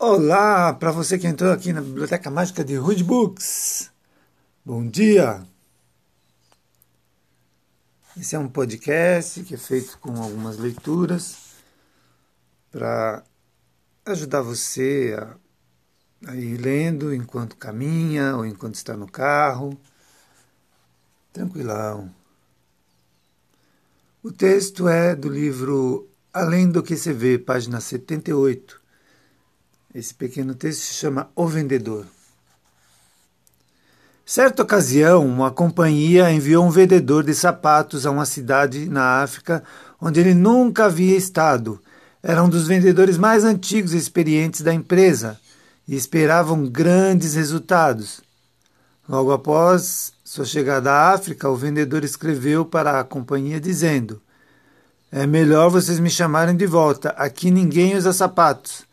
Olá, para você que entrou aqui na Biblioteca Mágica de Hood Books. Bom dia. Esse é um podcast que é feito com algumas leituras para ajudar você a, a ir lendo enquanto caminha ou enquanto está no carro. Tranquilão. O texto é do livro Além do que se vê, página 78 esse pequeno texto se chama O Vendedor. Certa ocasião, uma companhia enviou um vendedor de sapatos a uma cidade na África onde ele nunca havia estado. Era um dos vendedores mais antigos e experientes da empresa e esperavam grandes resultados. Logo após sua chegada à África, o vendedor escreveu para a companhia dizendo: É melhor vocês me chamarem de volta. Aqui ninguém usa sapatos.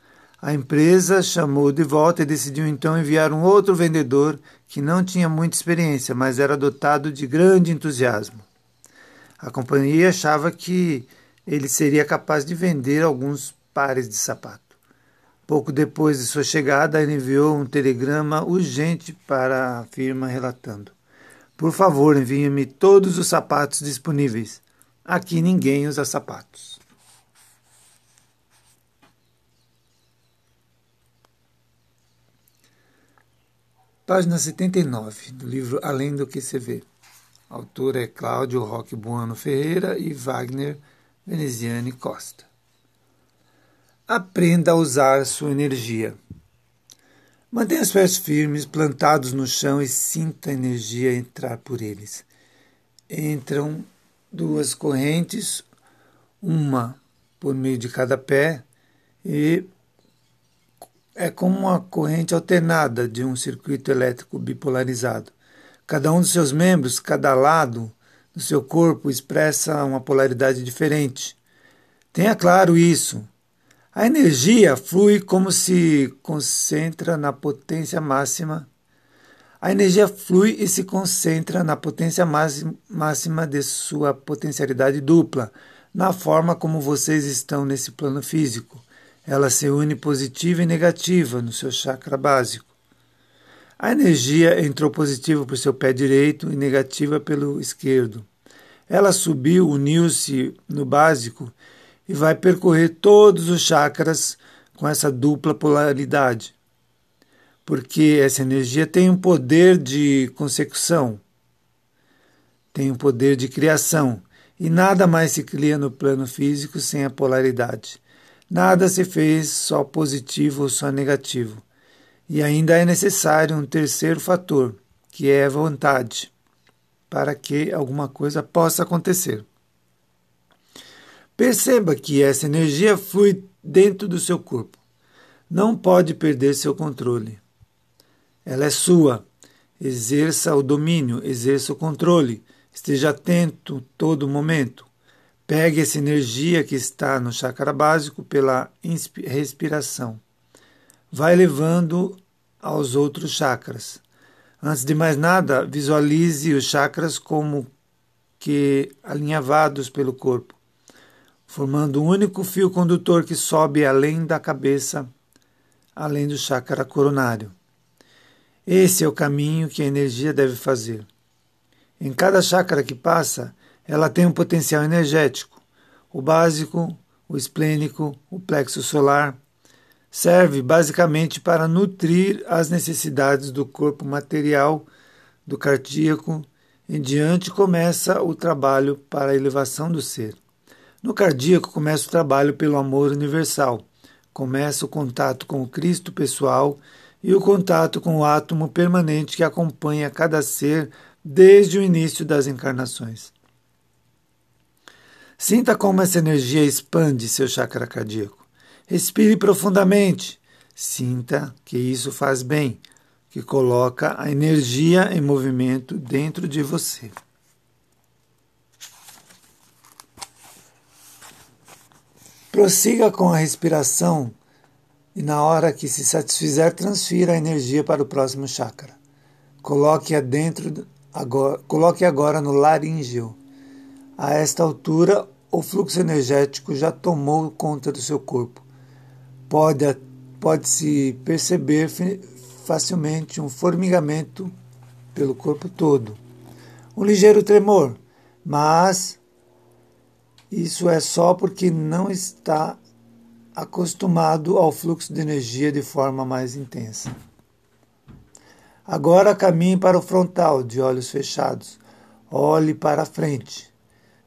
A empresa chamou de volta e decidiu então enviar um outro vendedor que não tinha muita experiência, mas era dotado de grande entusiasmo. A companhia achava que ele seria capaz de vender alguns pares de sapato. Pouco depois de sua chegada, ele enviou um telegrama urgente para a firma relatando: Por favor, envie-me todos os sapatos disponíveis. Aqui ninguém usa sapatos. Página 79 do livro Além do que se vê. autor é Cláudio Roque Buano Ferreira e Wagner Veneziane Costa. Aprenda a usar sua energia. Mantenha os pés firmes, plantados no chão e sinta a energia entrar por eles. Entram duas correntes, uma por meio de cada pé, e é como uma corrente alternada de um circuito elétrico bipolarizado. Cada um dos seus membros, cada lado do seu corpo expressa uma polaridade diferente. Tenha claro isso. A energia flui como se concentra na potência máxima. A energia flui e se concentra na potência máxima de sua potencialidade dupla, na forma como vocês estão nesse plano físico. Ela se une positiva e negativa no seu chakra básico. A energia entrou positiva para o seu pé direito e negativa pelo esquerdo. Ela subiu, uniu-se no básico e vai percorrer todos os chakras com essa dupla polaridade. Porque essa energia tem um poder de consecução, tem um poder de criação, e nada mais se cria no plano físico sem a polaridade. Nada se fez só positivo ou só negativo. E ainda é necessário um terceiro fator, que é a vontade, para que alguma coisa possa acontecer. Perceba que essa energia flui dentro do seu corpo. Não pode perder seu controle. Ela é sua. Exerça o domínio, exerça o controle. Esteja atento todo momento. Pegue essa energia que está no chakra básico pela respiração. Vai levando aos outros chakras. Antes de mais nada, visualize os chakras como que alinhavados pelo corpo, formando um único fio condutor que sobe além da cabeça, além do chakra coronário. Esse é o caminho que a energia deve fazer. Em cada chakra que passa, ela tem um potencial energético. O básico, o esplênico, o plexo solar, serve basicamente para nutrir as necessidades do corpo material, do cardíaco. Em diante começa o trabalho para a elevação do ser. No cardíaco começa o trabalho pelo amor universal. Começa o contato com o Cristo pessoal e o contato com o átomo permanente que acompanha cada ser desde o início das encarnações. Sinta como essa energia expande seu chakra cardíaco. Respire profundamente. Sinta que isso faz bem, que coloca a energia em movimento dentro de você. Prossiga com a respiração e, na hora que se satisfizer, transfira a energia para o próximo chakra. Coloque-a dentro agora, coloque agora no laríngeo a esta altura, o fluxo energético já tomou conta do seu corpo. Pode pode-se perceber facilmente um formigamento pelo corpo todo, um ligeiro tremor, mas isso é só porque não está acostumado ao fluxo de energia de forma mais intensa. Agora caminhe para o frontal, de olhos fechados. Olhe para a frente.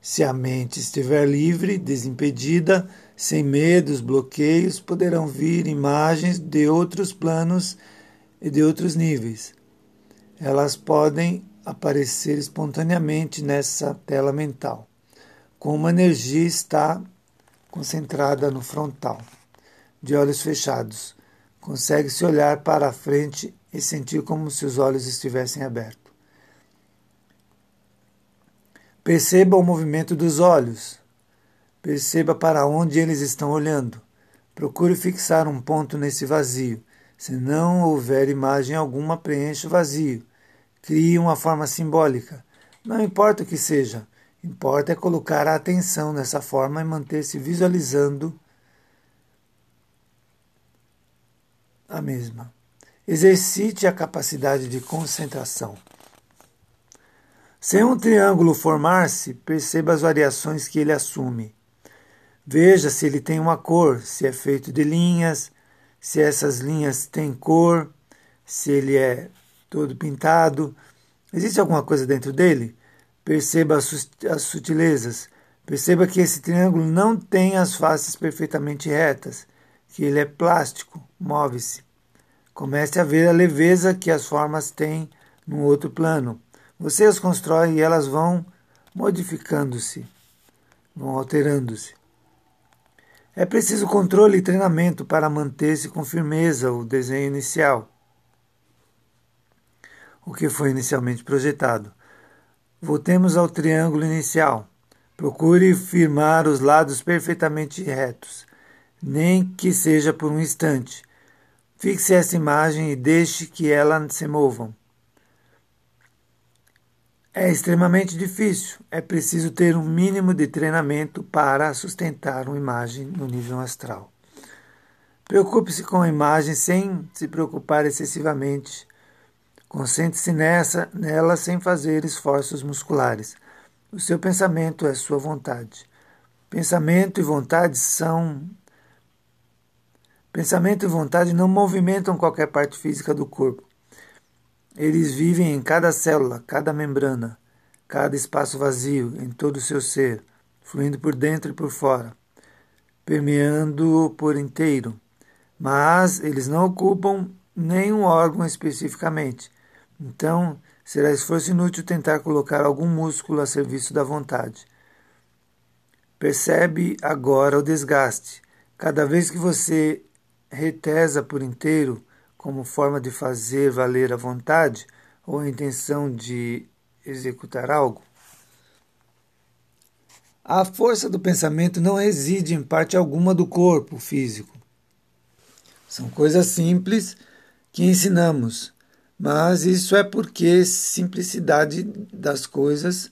Se a mente estiver livre, desimpedida, sem medos, bloqueios, poderão vir imagens de outros planos e de outros níveis. Elas podem aparecer espontaneamente nessa tela mental, como a energia está concentrada no frontal. De olhos fechados, consegue-se olhar para a frente e sentir como se os olhos estivessem abertos. Perceba o movimento dos olhos. Perceba para onde eles estão olhando. Procure fixar um ponto nesse vazio. Se não houver imagem alguma, preencha o vazio. Crie uma forma simbólica. Não importa o que seja, importa é colocar a atenção nessa forma e manter-se visualizando a mesma. Exercite a capacidade de concentração. Sem um triângulo formar-se, perceba as variações que ele assume. Veja se ele tem uma cor, se é feito de linhas, se essas linhas têm cor, se ele é todo pintado. Existe alguma coisa dentro dele? Perceba as sutilezas. Perceba que esse triângulo não tem as faces perfeitamente retas, que ele é plástico, move-se. Comece a ver a leveza que as formas têm no outro plano. Você as constrói e elas vão modificando-se, vão alterando-se. É preciso controle e treinamento para manter-se com firmeza o desenho inicial, o que foi inicialmente projetado. Voltemos ao triângulo inicial. Procure firmar os lados perfeitamente retos, nem que seja por um instante. Fixe essa imagem e deixe que ela se movam. É extremamente difícil. É preciso ter um mínimo de treinamento para sustentar uma imagem no nível astral. Preocupe-se com a imagem sem se preocupar excessivamente. Concentre-se nessa, nela sem fazer esforços musculares. O seu pensamento é sua vontade. Pensamento e vontade são Pensamento e vontade não movimentam qualquer parte física do corpo. Eles vivem em cada célula, cada membrana, cada espaço vazio, em todo o seu ser, fluindo por dentro e por fora, permeando-o por inteiro. Mas eles não ocupam nenhum órgão especificamente. Então, será esforço inútil tentar colocar algum músculo a serviço da vontade. Percebe agora o desgaste. Cada vez que você retesa por inteiro como forma de fazer valer a vontade ou a intenção de executar algo? A força do pensamento não reside em parte alguma do corpo físico. São coisas simples que ensinamos, mas isso é porque simplicidade das coisas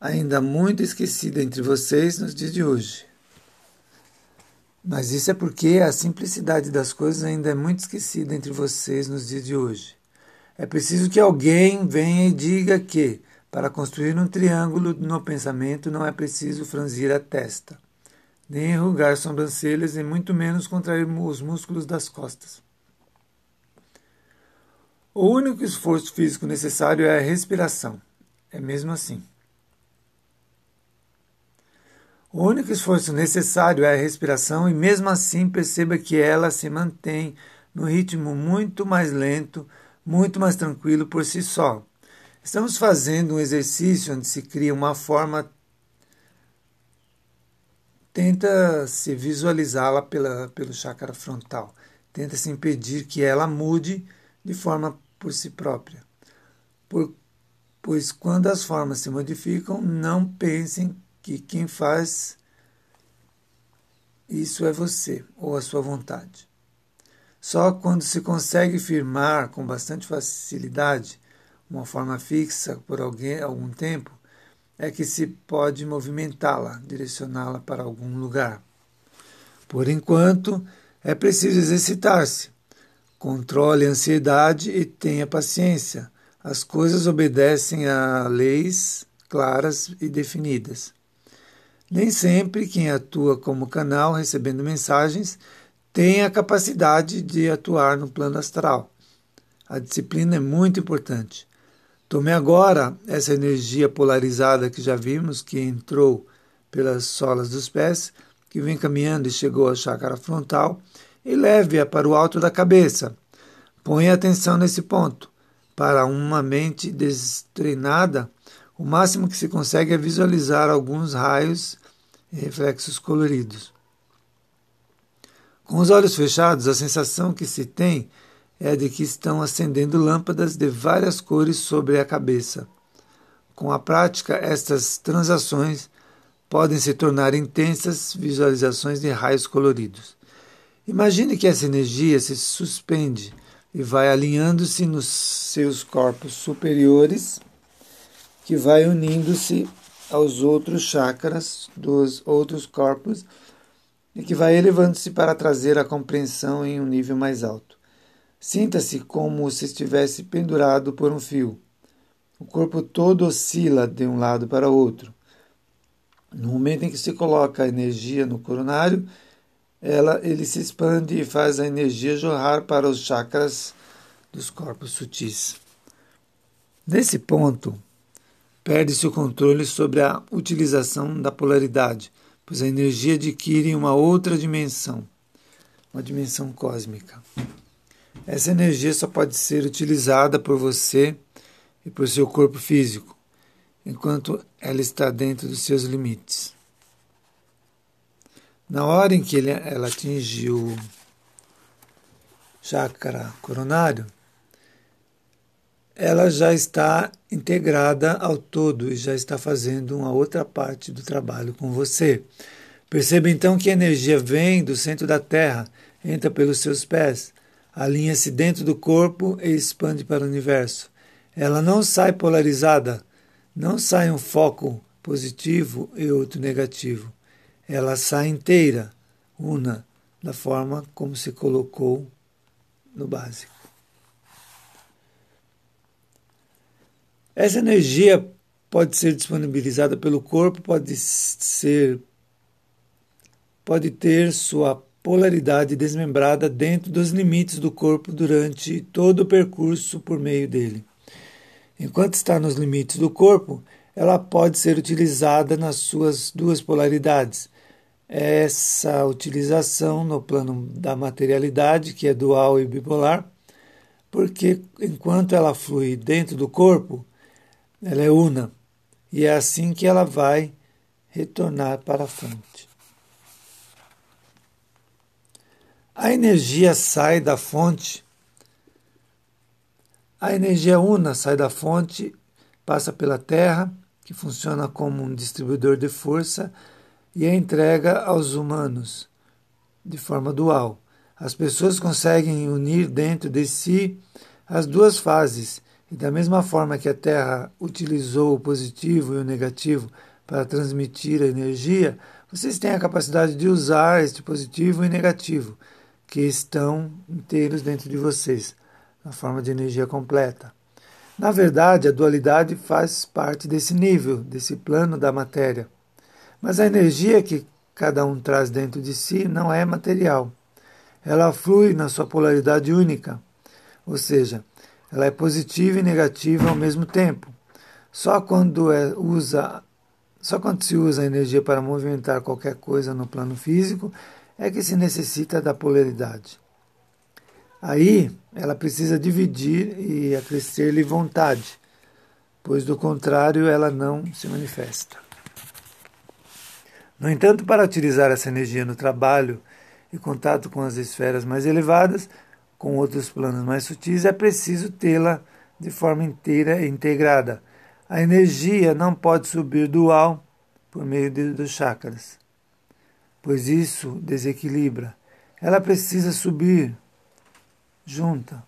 ainda muito esquecida entre vocês nos dias de hoje. Mas isso é porque a simplicidade das coisas ainda é muito esquecida entre vocês nos dias de hoje. É preciso que alguém venha e diga que, para construir um triângulo no pensamento, não é preciso franzir a testa, nem enrugar sobrancelhas e muito menos contrair os músculos das costas. O único esforço físico necessário é a respiração. É mesmo assim. O único esforço necessário é a respiração, e mesmo assim perceba que ela se mantém no ritmo muito mais lento, muito mais tranquilo por si só. Estamos fazendo um exercício onde se cria uma forma. Tenta se visualizá-la pelo chakra frontal. Tenta se impedir que ela mude de forma por si própria. Por, pois quando as formas se modificam, não pensem que quem faz isso é você ou a sua vontade. Só quando se consegue firmar com bastante facilidade uma forma fixa por alguém, algum tempo, é que se pode movimentá-la, direcioná-la para algum lugar. Por enquanto, é preciso exercitar-se. Controle a ansiedade e tenha paciência. As coisas obedecem a leis claras e definidas. Nem sempre quem atua como canal recebendo mensagens tem a capacidade de atuar no plano astral. A disciplina é muito importante. Tome agora essa energia polarizada que já vimos, que entrou pelas solas dos pés, que vem caminhando e chegou à chácara frontal, e leve-a para o alto da cabeça. Ponha atenção nesse ponto. Para uma mente destreinada, o máximo que se consegue é visualizar alguns raios e reflexos coloridos. Com os olhos fechados, a sensação que se tem é de que estão acendendo lâmpadas de várias cores sobre a cabeça. Com a prática, estas transações podem se tornar intensas visualizações de raios coloridos. Imagine que essa energia se suspende e vai alinhando-se nos seus corpos superiores, que vai unindo-se aos outros chakras dos outros corpos e que vai elevando-se para trazer a compreensão em um nível mais alto. Sinta-se como se estivesse pendurado por um fio. O corpo todo oscila de um lado para outro. No momento em que se coloca a energia no coronário, ela, ele se expande e faz a energia jorrar para os chakras dos corpos sutis. Nesse ponto, perde-se o controle sobre a utilização da polaridade, pois a energia adquire uma outra dimensão, uma dimensão cósmica. Essa energia só pode ser utilizada por você e por seu corpo físico, enquanto ela está dentro dos seus limites. Na hora em que ela atinge o chakra coronário, ela já está integrada ao todo e já está fazendo uma outra parte do trabalho com você. Perceba então que a energia vem do centro da Terra, entra pelos seus pés, alinha-se dentro do corpo e expande para o universo. Ela não sai polarizada, não sai um foco positivo e outro negativo ela sai inteira, una, da forma como se colocou no básico. Essa energia pode ser disponibilizada pelo corpo, pode ser pode ter sua polaridade desmembrada dentro dos limites do corpo durante todo o percurso por meio dele. Enquanto está nos limites do corpo, ela pode ser utilizada nas suas duas polaridades, essa utilização no plano da materialidade, que é dual e bipolar, porque enquanto ela flui dentro do corpo, ela é una, e é assim que ela vai retornar para a fonte. A energia sai da fonte, a energia una sai da fonte, passa pela Terra, que funciona como um distribuidor de força, e a entrega aos humanos de forma dual. As pessoas conseguem unir dentro de si as duas fases, e da mesma forma que a Terra utilizou o positivo e o negativo para transmitir a energia, vocês têm a capacidade de usar este positivo e negativo, que estão inteiros dentro de vocês, na forma de energia completa. Na verdade, a dualidade faz parte desse nível, desse plano da matéria. Mas a energia que cada um traz dentro de si não é material. Ela flui na sua polaridade única, ou seja, ela é positiva e negativa ao mesmo tempo. Só quando, é, usa, só quando se usa a energia para movimentar qualquer coisa no plano físico é que se necessita da polaridade. Aí ela precisa dividir e acrescer-lhe vontade, pois do contrário ela não se manifesta. No entanto, para utilizar essa energia no trabalho e contato com as esferas mais elevadas, com outros planos mais sutis, é preciso tê-la de forma inteira e integrada. A energia não pode subir dual por meio de, dos chakras, pois isso desequilibra. Ela precisa subir junta,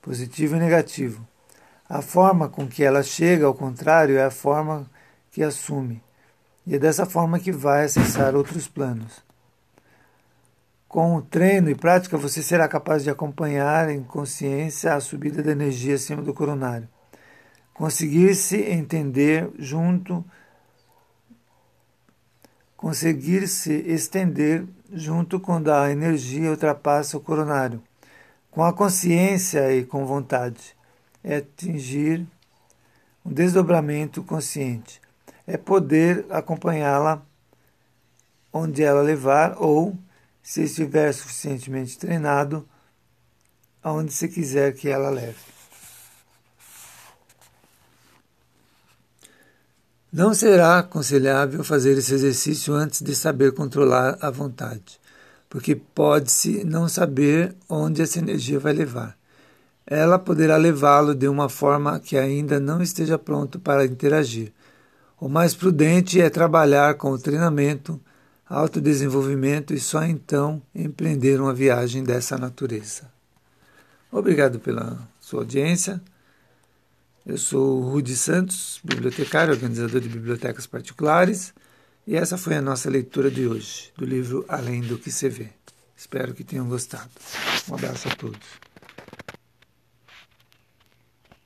positivo e negativo. A forma com que ela chega, ao contrário, é a forma que assume. E é dessa forma que vai acessar outros planos. Com o treino e prática, você será capaz de acompanhar em consciência a subida da energia acima do coronário. Conseguir-se entender junto, conseguir-se estender junto quando a energia ultrapassa o coronário. Com a consciência e com vontade. É atingir um desdobramento consciente. É poder acompanhá-la onde ela levar ou se estiver suficientemente treinado, aonde se quiser que ela leve. Não será aconselhável fazer esse exercício antes de saber controlar a vontade, porque pode-se não saber onde essa energia vai levar. Ela poderá levá-lo de uma forma que ainda não esteja pronto para interagir. O mais prudente é trabalhar com o treinamento autodesenvolvimento e só então empreender uma viagem dessa natureza. Obrigado pela sua audiência. Eu sou Rudi Santos, bibliotecário, organizador de bibliotecas particulares, e essa foi a nossa leitura de hoje, do livro Além do que se vê. Espero que tenham gostado. Um abraço a todos.